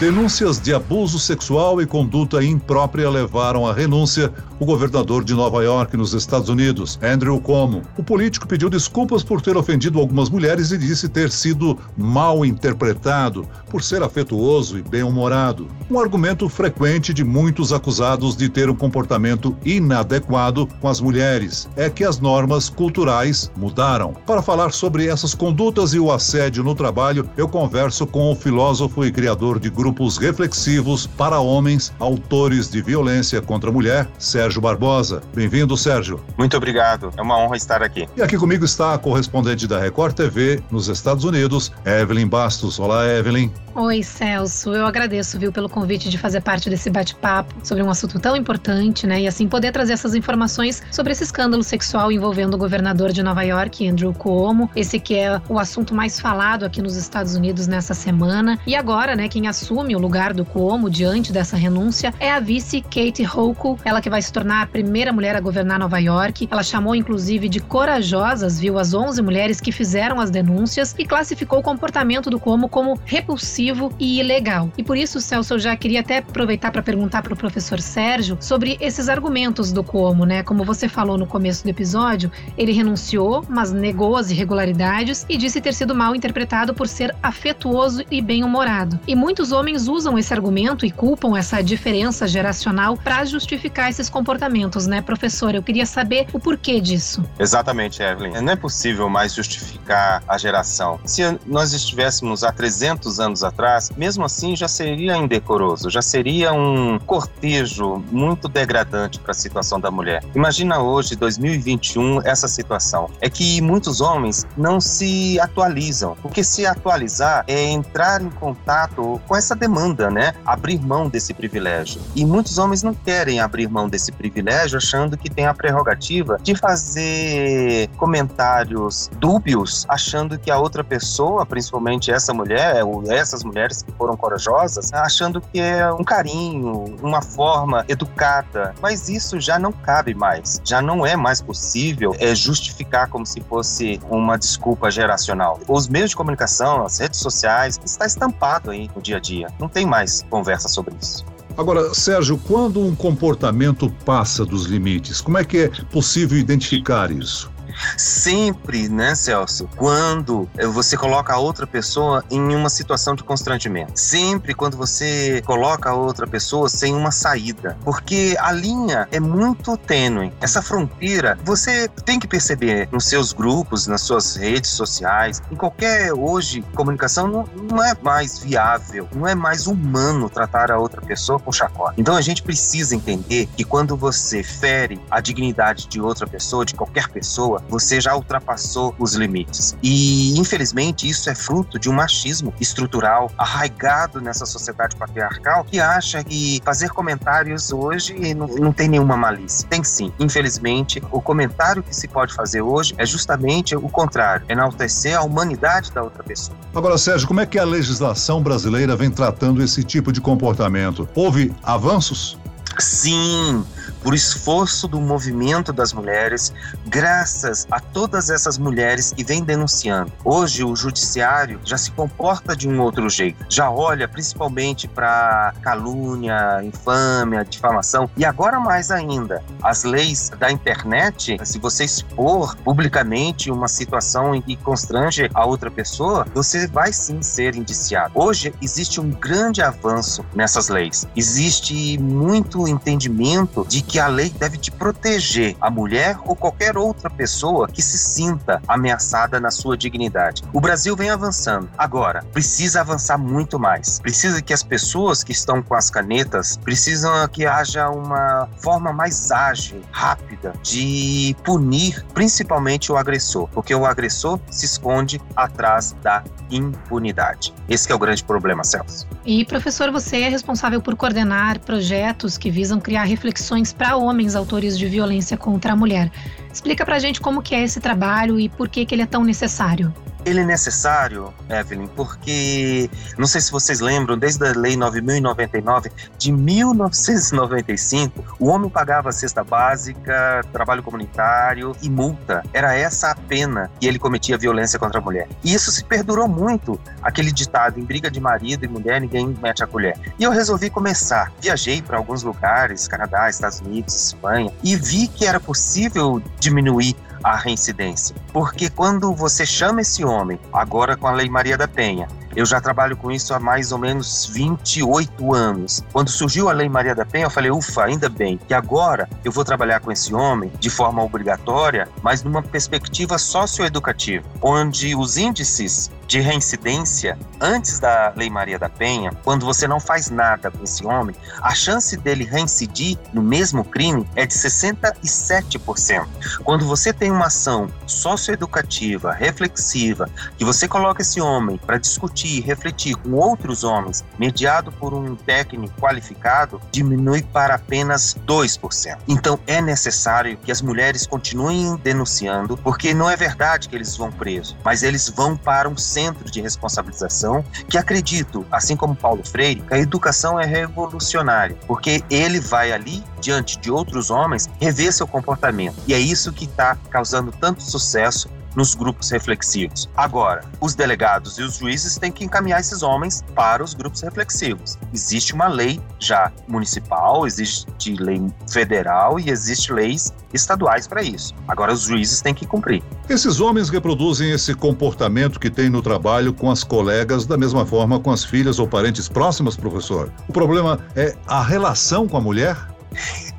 Denúncias de abuso sexual e conduta imprópria levaram à renúncia o governador de Nova York, nos Estados Unidos, Andrew Cuomo. O político pediu desculpas por ter ofendido algumas mulheres e disse ter sido mal interpretado por ser afetuoso e bem-humorado. Um argumento frequente de muitos acusados de ter um comportamento inadequado com as mulheres é que as normas culturais mudaram. Para falar sobre essas condutas e o assédio no trabalho, eu converso com o filósofo e criador de grupos reflexivos para homens, autores de violência contra a mulher, Sérgio Barbosa. Bem-vindo, Sérgio. Muito obrigado. É uma honra estar aqui. E aqui comigo está a correspondente da Record TV nos Estados Unidos, Evelyn Bastos. Olá, Evelyn. Oi, Celso. Eu agradeço, viu, pelo convite de fazer parte desse bate-papo sobre um assunto tão importante, né? E assim poder trazer essas informações sobre esse escândalo sexual envolvendo o governador de Nova York, Andrew Cuomo. Esse que é o assunto mais falado aqui nos Estados Unidos nessa semana. E agora, né, quem assume o lugar do Cuomo diante dessa renúncia é a vice Kate Hochul, ela que vai se tornar a primeira mulher a governar Nova York. Ela chamou inclusive de corajosas, viu, as 11 mulheres que fizeram as denúncias e classificou o comportamento do Cuomo como repulsivo e ilegal. E por isso, Celso, eu já queria até aproveitar para perguntar para o professor Sérgio sobre esses argumentos do Cuomo, né? Como você falou no começo do episódio, ele renunciou, mas negou as irregularidades e disse ter sido mal interpretado por ser afetuoso e bem-humorado. E muitos homens usam esse argumento e culpam essa diferença geracional para justificar esses comportamentos, né, professor? Eu queria saber o porquê disso. Exatamente, Evelyn. Não é possível mais justificar a geração. Se nós estivéssemos há 300 anos atrás, mesmo assim já seria indecoroso, já seria um cortejo muito degradante para a situação da mulher. Imagina hoje, 2021, essa situação. É que muitos homens não se atualizam, porque se atualizar é entrar em contato com essa demanda, né? Abrir mão desse privilégio. E muitos homens não querem abrir mão desse privilégio, achando que tem a prerrogativa de fazer comentários dúbios, achando que a outra pessoa, principalmente essa mulher, ou essas mulheres que foram corajosas, achando que é um carinho, uma forma educada. Mas isso já não cabe mais. Já não é mais possível é, justificar como se fosse uma desculpa geracional. Os meios de comunicação, as redes sociais, está estampado aí no dia a dia. Não tem mais conversa sobre isso. Agora, Sérgio, quando um comportamento passa dos limites, como é que é possível identificar isso? Sempre, né, Celso, quando você coloca a outra pessoa em uma situação de constrangimento. Sempre quando você coloca a outra pessoa sem uma saída. Porque a linha é muito tênue. Essa fronteira, você tem que perceber nos seus grupos, nas suas redes sociais, em qualquer hoje comunicação, não, não é mais viável, não é mais humano tratar a outra pessoa com chacota. Então a gente precisa entender que quando você fere a dignidade de outra pessoa, de qualquer pessoa, você já ultrapassou os limites. E, infelizmente, isso é fruto de um machismo estrutural arraigado nessa sociedade patriarcal que acha que fazer comentários hoje não, não tem nenhuma malícia. Tem sim. Infelizmente, o comentário que se pode fazer hoje é justamente o contrário, enaltecer a humanidade da outra pessoa. Agora, Sérgio, como é que a legislação brasileira vem tratando esse tipo de comportamento? Houve avanços? Sim, por esforço do movimento das mulheres, graças a todas essas mulheres que vêm denunciando. Hoje o judiciário já se comporta de um outro jeito, já olha principalmente para calúnia, infâmia, difamação e agora mais ainda, as leis da internet, se você expor publicamente uma situação em que constrange a outra pessoa, você vai sim ser indiciado. Hoje existe um grande avanço nessas leis. Existe muito entendimento de que a lei deve te proteger, a mulher ou qualquer outra pessoa que se sinta ameaçada na sua dignidade. O Brasil vem avançando. Agora, precisa avançar muito mais. Precisa que as pessoas que estão com as canetas precisam que haja uma forma mais ágil, rápida de punir principalmente o agressor, porque o agressor se esconde atrás da impunidade. Esse é o grande problema, Celso. E professor, você é responsável por coordenar projetos que visam criar reflexões para homens autores de violência contra a mulher. Explica pra gente como que é esse trabalho e por que, que ele é tão necessário. Ele é necessário, Evelyn, porque não sei se vocês lembram, desde a Lei 9099 de 1995, o homem pagava cesta básica, trabalho comunitário e multa. Era essa a pena que ele cometia violência contra a mulher. E isso se perdurou muito, aquele ditado em briga de marido e mulher ninguém mete a colher. E eu resolvi começar. Viajei para alguns lugares, Canadá, Estados Unidos, Espanha, e vi que era possível diminuir a reincidência. Porque quando você chama esse homem, agora com a Lei Maria da Penha, eu já trabalho com isso há mais ou menos 28 anos. Quando surgiu a Lei Maria da Penha, eu falei, ufa, ainda bem, que agora eu vou trabalhar com esse homem de forma obrigatória, mas numa perspectiva socioeducativa, onde os índices de reincidência antes da Lei Maria da Penha, quando você não faz nada com esse homem, a chance dele reincidir no mesmo crime é de 67%. Quando você tem uma ação socioeducativa, reflexiva, que você coloca esse homem para discutir discutir e refletir com outros homens, mediado por um técnico qualificado, diminui para apenas 2%. Então é necessário que as mulheres continuem denunciando, porque não é verdade que eles vão presos, mas eles vão para um centro de responsabilização que acredito, assim como Paulo Freire, que a educação é revolucionária, porque ele vai ali diante de outros homens rever seu comportamento. E é isso que está causando tanto sucesso nos grupos reflexivos. Agora, os delegados e os juízes têm que encaminhar esses homens para os grupos reflexivos. Existe uma lei já municipal, existe lei federal e existe leis estaduais para isso. Agora os juízes têm que cumprir. Esses homens reproduzem esse comportamento que têm no trabalho com as colegas da mesma forma com as filhas ou parentes próximas, professor. O problema é a relação com a mulher?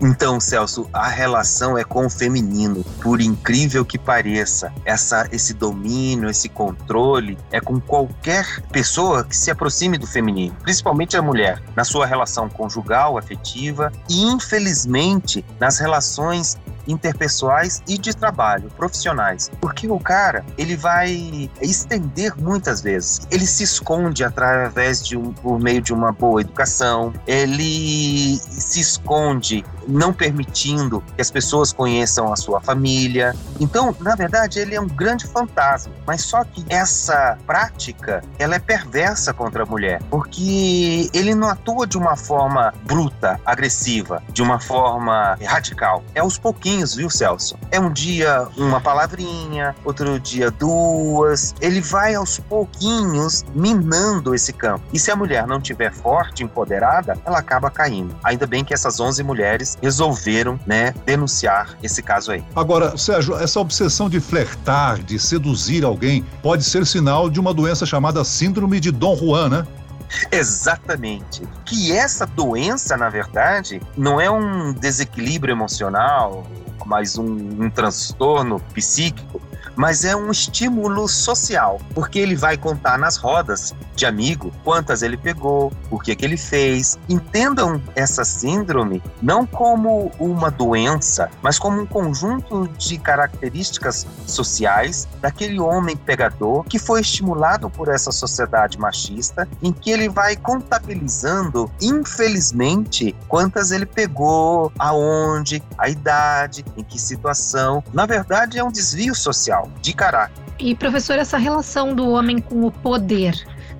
Então, Celso, a relação é com o feminino, por incrível que pareça. Essa, esse domínio, esse controle é com qualquer pessoa que se aproxime do feminino, principalmente a mulher, na sua relação conjugal, afetiva e, infelizmente, nas relações interpessoais e de trabalho, profissionais. Porque o cara, ele vai estender muitas vezes. Ele se esconde através de um, por meio de uma boa educação, ele se esconde não permitindo que as pessoas conheçam a sua família. Então, na verdade, ele é um grande fantasma. Mas só que essa prática, ela é perversa contra a mulher, porque ele não atua de uma forma bruta, agressiva, de uma forma radical. É aos pouquinhos, viu, Celso? É um dia uma palavrinha, outro dia duas. Ele vai aos pouquinhos minando esse campo. E se a mulher não tiver forte, empoderada, ela acaba caindo. Ainda bem que essas 11 mulheres resolveram, né, denunciar esse caso aí. Agora, Sérgio, essa obsessão de flertar, de seduzir alguém, pode ser sinal de uma doença chamada síndrome de Dom Juan, né? Exatamente. Que essa doença, na verdade, não é um desequilíbrio emocional, mas um, um transtorno psíquico, mas é um estímulo social, porque ele vai contar nas rodas de amigo quantas ele pegou, o que, que ele fez. Entendam essa síndrome não como uma doença, mas como um conjunto de características sociais daquele homem pegador que foi estimulado por essa sociedade machista, em que ele vai contabilizando, infelizmente, quantas ele pegou, aonde, a idade, em que situação. Na verdade, é um desvio social de caráter. E professor, essa relação do homem com o poder,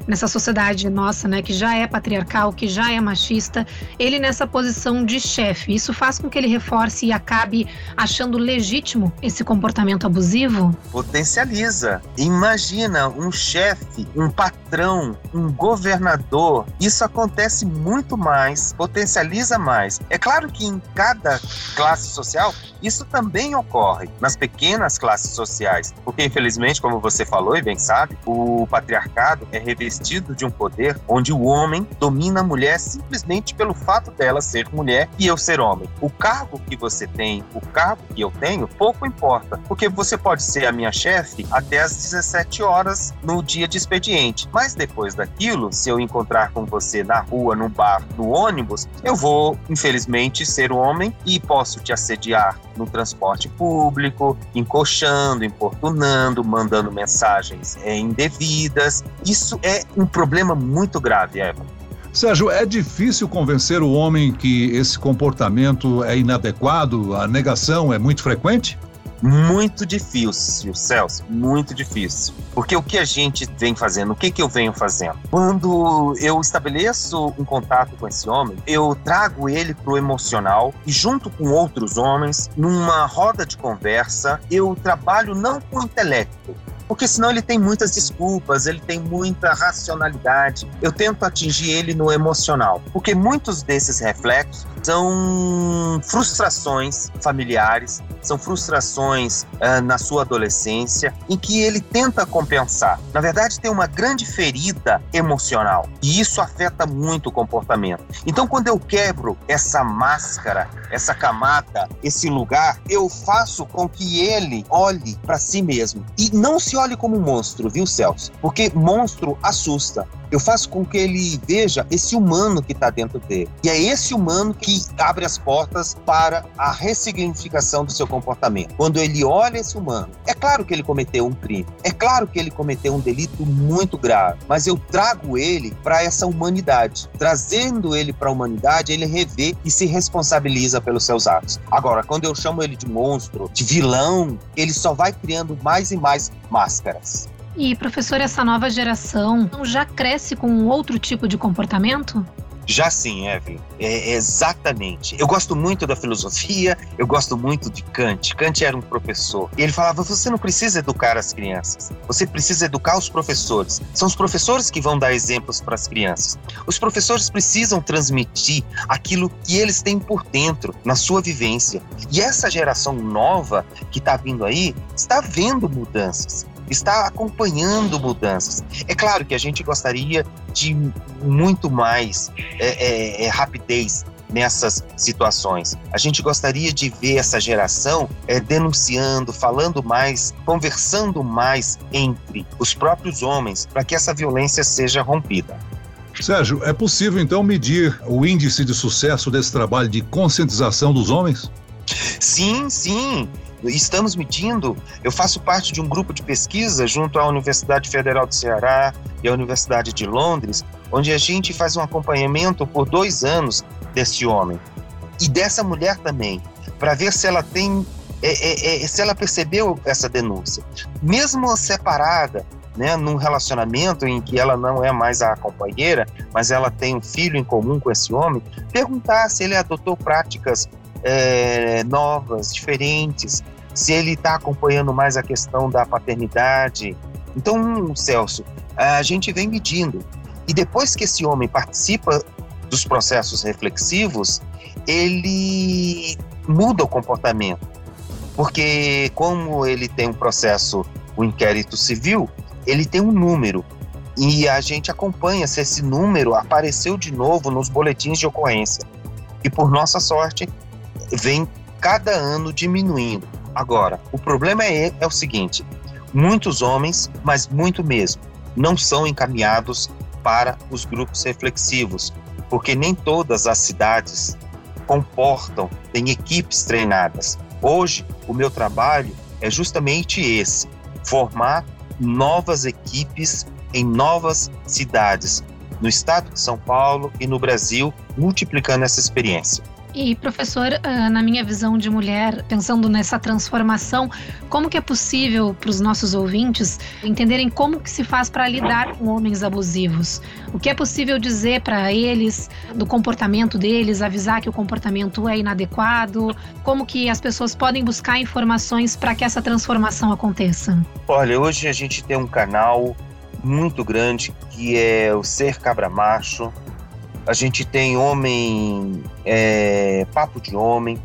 nessa sociedade nossa, né, que já é patriarcal, que já é machista, ele nessa posição de chefe, isso faz com que ele reforce e acabe achando legítimo esse comportamento abusivo? Potencializa. Imagina um chefe, um patrão, um governador. Isso acontece muito mais, potencializa mais. É claro que em cada classe social isso também ocorre nas pequenas classes sociais, porque infelizmente, como você falou e bem sabe, o patriarcado é revestido de um poder onde o homem domina a mulher simplesmente pelo fato dela ser mulher e eu ser homem. O cargo que você tem, o cargo que eu tenho, pouco importa, porque você pode ser a minha chefe até as 17 horas no dia de expediente, mas depois daquilo, se eu encontrar com você na rua, no bar, no ônibus, eu vou, infelizmente, ser homem e posso te assediar no transporte público, encoxando, importunando, mandando mensagens é, indevidas. Isso é um problema muito grave, Eva. Sérgio, é difícil convencer o homem que esse comportamento é inadequado? A negação é muito frequente? Muito difícil, Celso, muito difícil. Porque o que a gente vem fazendo, o que, que eu venho fazendo? Quando eu estabeleço um contato com esse homem, eu trago ele pro emocional e junto com outros homens, numa roda de conversa, eu trabalho não com o intelecto, porque senão ele tem muitas desculpas, ele tem muita racionalidade. Eu tento atingir ele no emocional, porque muitos desses reflexos são frustrações familiares, são frustrações uh, na sua adolescência, em que ele tenta compensar. Na verdade, tem uma grande ferida emocional e isso afeta muito o comportamento. Então, quando eu quebro essa máscara, essa camada, esse lugar, eu faço com que ele olhe para si mesmo e não se olhe como um monstro, viu, Celso? Porque monstro assusta. Eu faço com que ele veja esse humano que está dentro dele. E é esse humano que abre as portas para a ressignificação do seu comportamento. Quando ele olha esse humano, é claro que ele cometeu um crime, é claro que ele cometeu um delito muito grave, mas eu trago ele para essa humanidade. Trazendo ele para a humanidade, ele revê e se responsabiliza pelos seus atos. Agora, quando eu chamo ele de monstro, de vilão, ele só vai criando mais e mais máscaras. E, professor, essa nova geração já cresce com um outro tipo de comportamento? Já sim, Evelyn. É, exatamente. Eu gosto muito da filosofia, eu gosto muito de Kant. Kant era um professor. E ele falava: você não precisa educar as crianças, você precisa educar os professores. São os professores que vão dar exemplos para as crianças. Os professores precisam transmitir aquilo que eles têm por dentro, na sua vivência. E essa geração nova que está vindo aí está vendo mudanças está acompanhando mudanças. É claro que a gente gostaria de muito mais é, é, é, rapidez nessas situações. A gente gostaria de ver essa geração é, denunciando, falando mais, conversando mais entre os próprios homens para que essa violência seja rompida. Sérgio, é possível então medir o índice de sucesso desse trabalho de conscientização dos homens? Sim, sim estamos medindo. Eu faço parte de um grupo de pesquisa junto à Universidade Federal do Ceará e à Universidade de Londres, onde a gente faz um acompanhamento por dois anos desse homem e dessa mulher também, para ver se ela tem, é, é, é, se ela percebeu essa denúncia, mesmo separada. Né, num relacionamento em que ela não é mais a companheira, mas ela tem um filho em comum com esse homem, perguntar se ele adotou práticas é, novas, diferentes, se ele está acompanhando mais a questão da paternidade. Então, Celso, a gente vem medindo. E depois que esse homem participa dos processos reflexivos, ele muda o comportamento. Porque, como ele tem um processo, o um inquérito civil, ele tem um número. E a gente acompanha se esse número apareceu de novo nos boletins de ocorrência. E, por nossa sorte, vem cada ano diminuindo. Agora, o problema é, é o seguinte: muitos homens, mas muito mesmo, não são encaminhados para os grupos reflexivos, porque nem todas as cidades comportam, têm equipes treinadas. Hoje, o meu trabalho é justamente esse: formar novas equipes em novas cidades, no estado de São Paulo e no Brasil, multiplicando essa experiência. E professor, ah, na minha visão de mulher, pensando nessa transformação, como que é possível para os nossos ouvintes entenderem como que se faz para lidar com homens abusivos? O que é possível dizer para eles do comportamento deles, avisar que o comportamento é inadequado? Como que as pessoas podem buscar informações para que essa transformação aconteça? Olha, hoje a gente tem um canal muito grande que é o Ser Cabra Macho, a gente tem homem, é, papo de homem,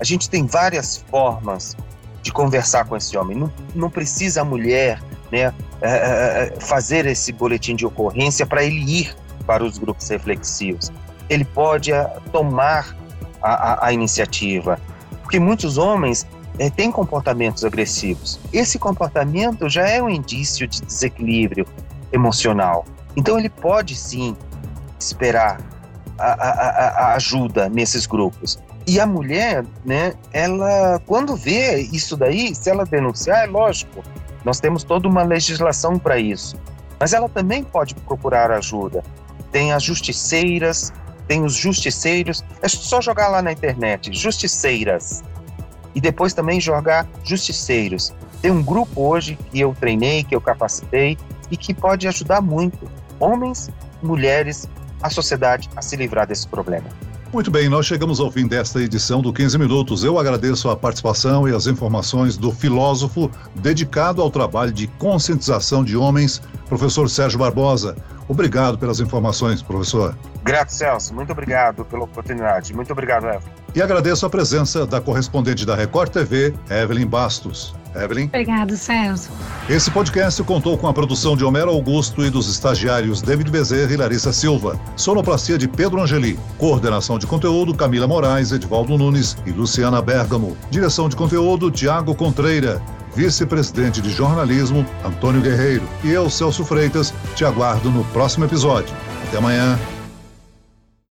a gente tem várias formas de conversar com esse homem. Não, não precisa a mulher né, é, é, é fazer esse boletim de ocorrência para ele ir para os grupos reflexivos. Ele pode tomar a, a, a iniciativa, porque muitos homens é, têm comportamentos agressivos. Esse comportamento já é um indício de desequilíbrio emocional. Então ele pode sim esperar a, a, a ajuda nesses grupos. E a mulher, né, ela, quando vê isso daí, se ela denunciar, é lógico, nós temos toda uma legislação para isso. Mas ela também pode procurar ajuda. Tem as justiceiras, tem os justiceiros. É só jogar lá na internet, justiceiras. e depois também jogar justiceiros. Tem um grupo hoje que eu treinei, que eu capacitei e que pode ajudar muito homens, mulheres, a sociedade a se livrar desse problema. Muito bem, nós chegamos ao fim desta edição do 15 Minutos. Eu agradeço a participação e as informações do filósofo dedicado ao trabalho de conscientização de homens, professor Sérgio Barbosa. Obrigado pelas informações, professor. Grato, Celso. Muito obrigado pela oportunidade. Muito obrigado, Evelyn. E agradeço a presença da correspondente da Record TV, Evelyn Bastos. Evelyn. Obrigado, Celso. Esse podcast contou com a produção de Homero Augusto e dos estagiários David Bezerra e Larissa Silva. Sonoplastia de Pedro Angeli. Coordenação de conteúdo Camila Moraes, Edvaldo Nunes e Luciana Bergamo. Direção de conteúdo Tiago Contreira. Vice-presidente de jornalismo Antônio Guerreiro. E eu, Celso Freitas, te aguardo no próximo episódio. Até amanhã.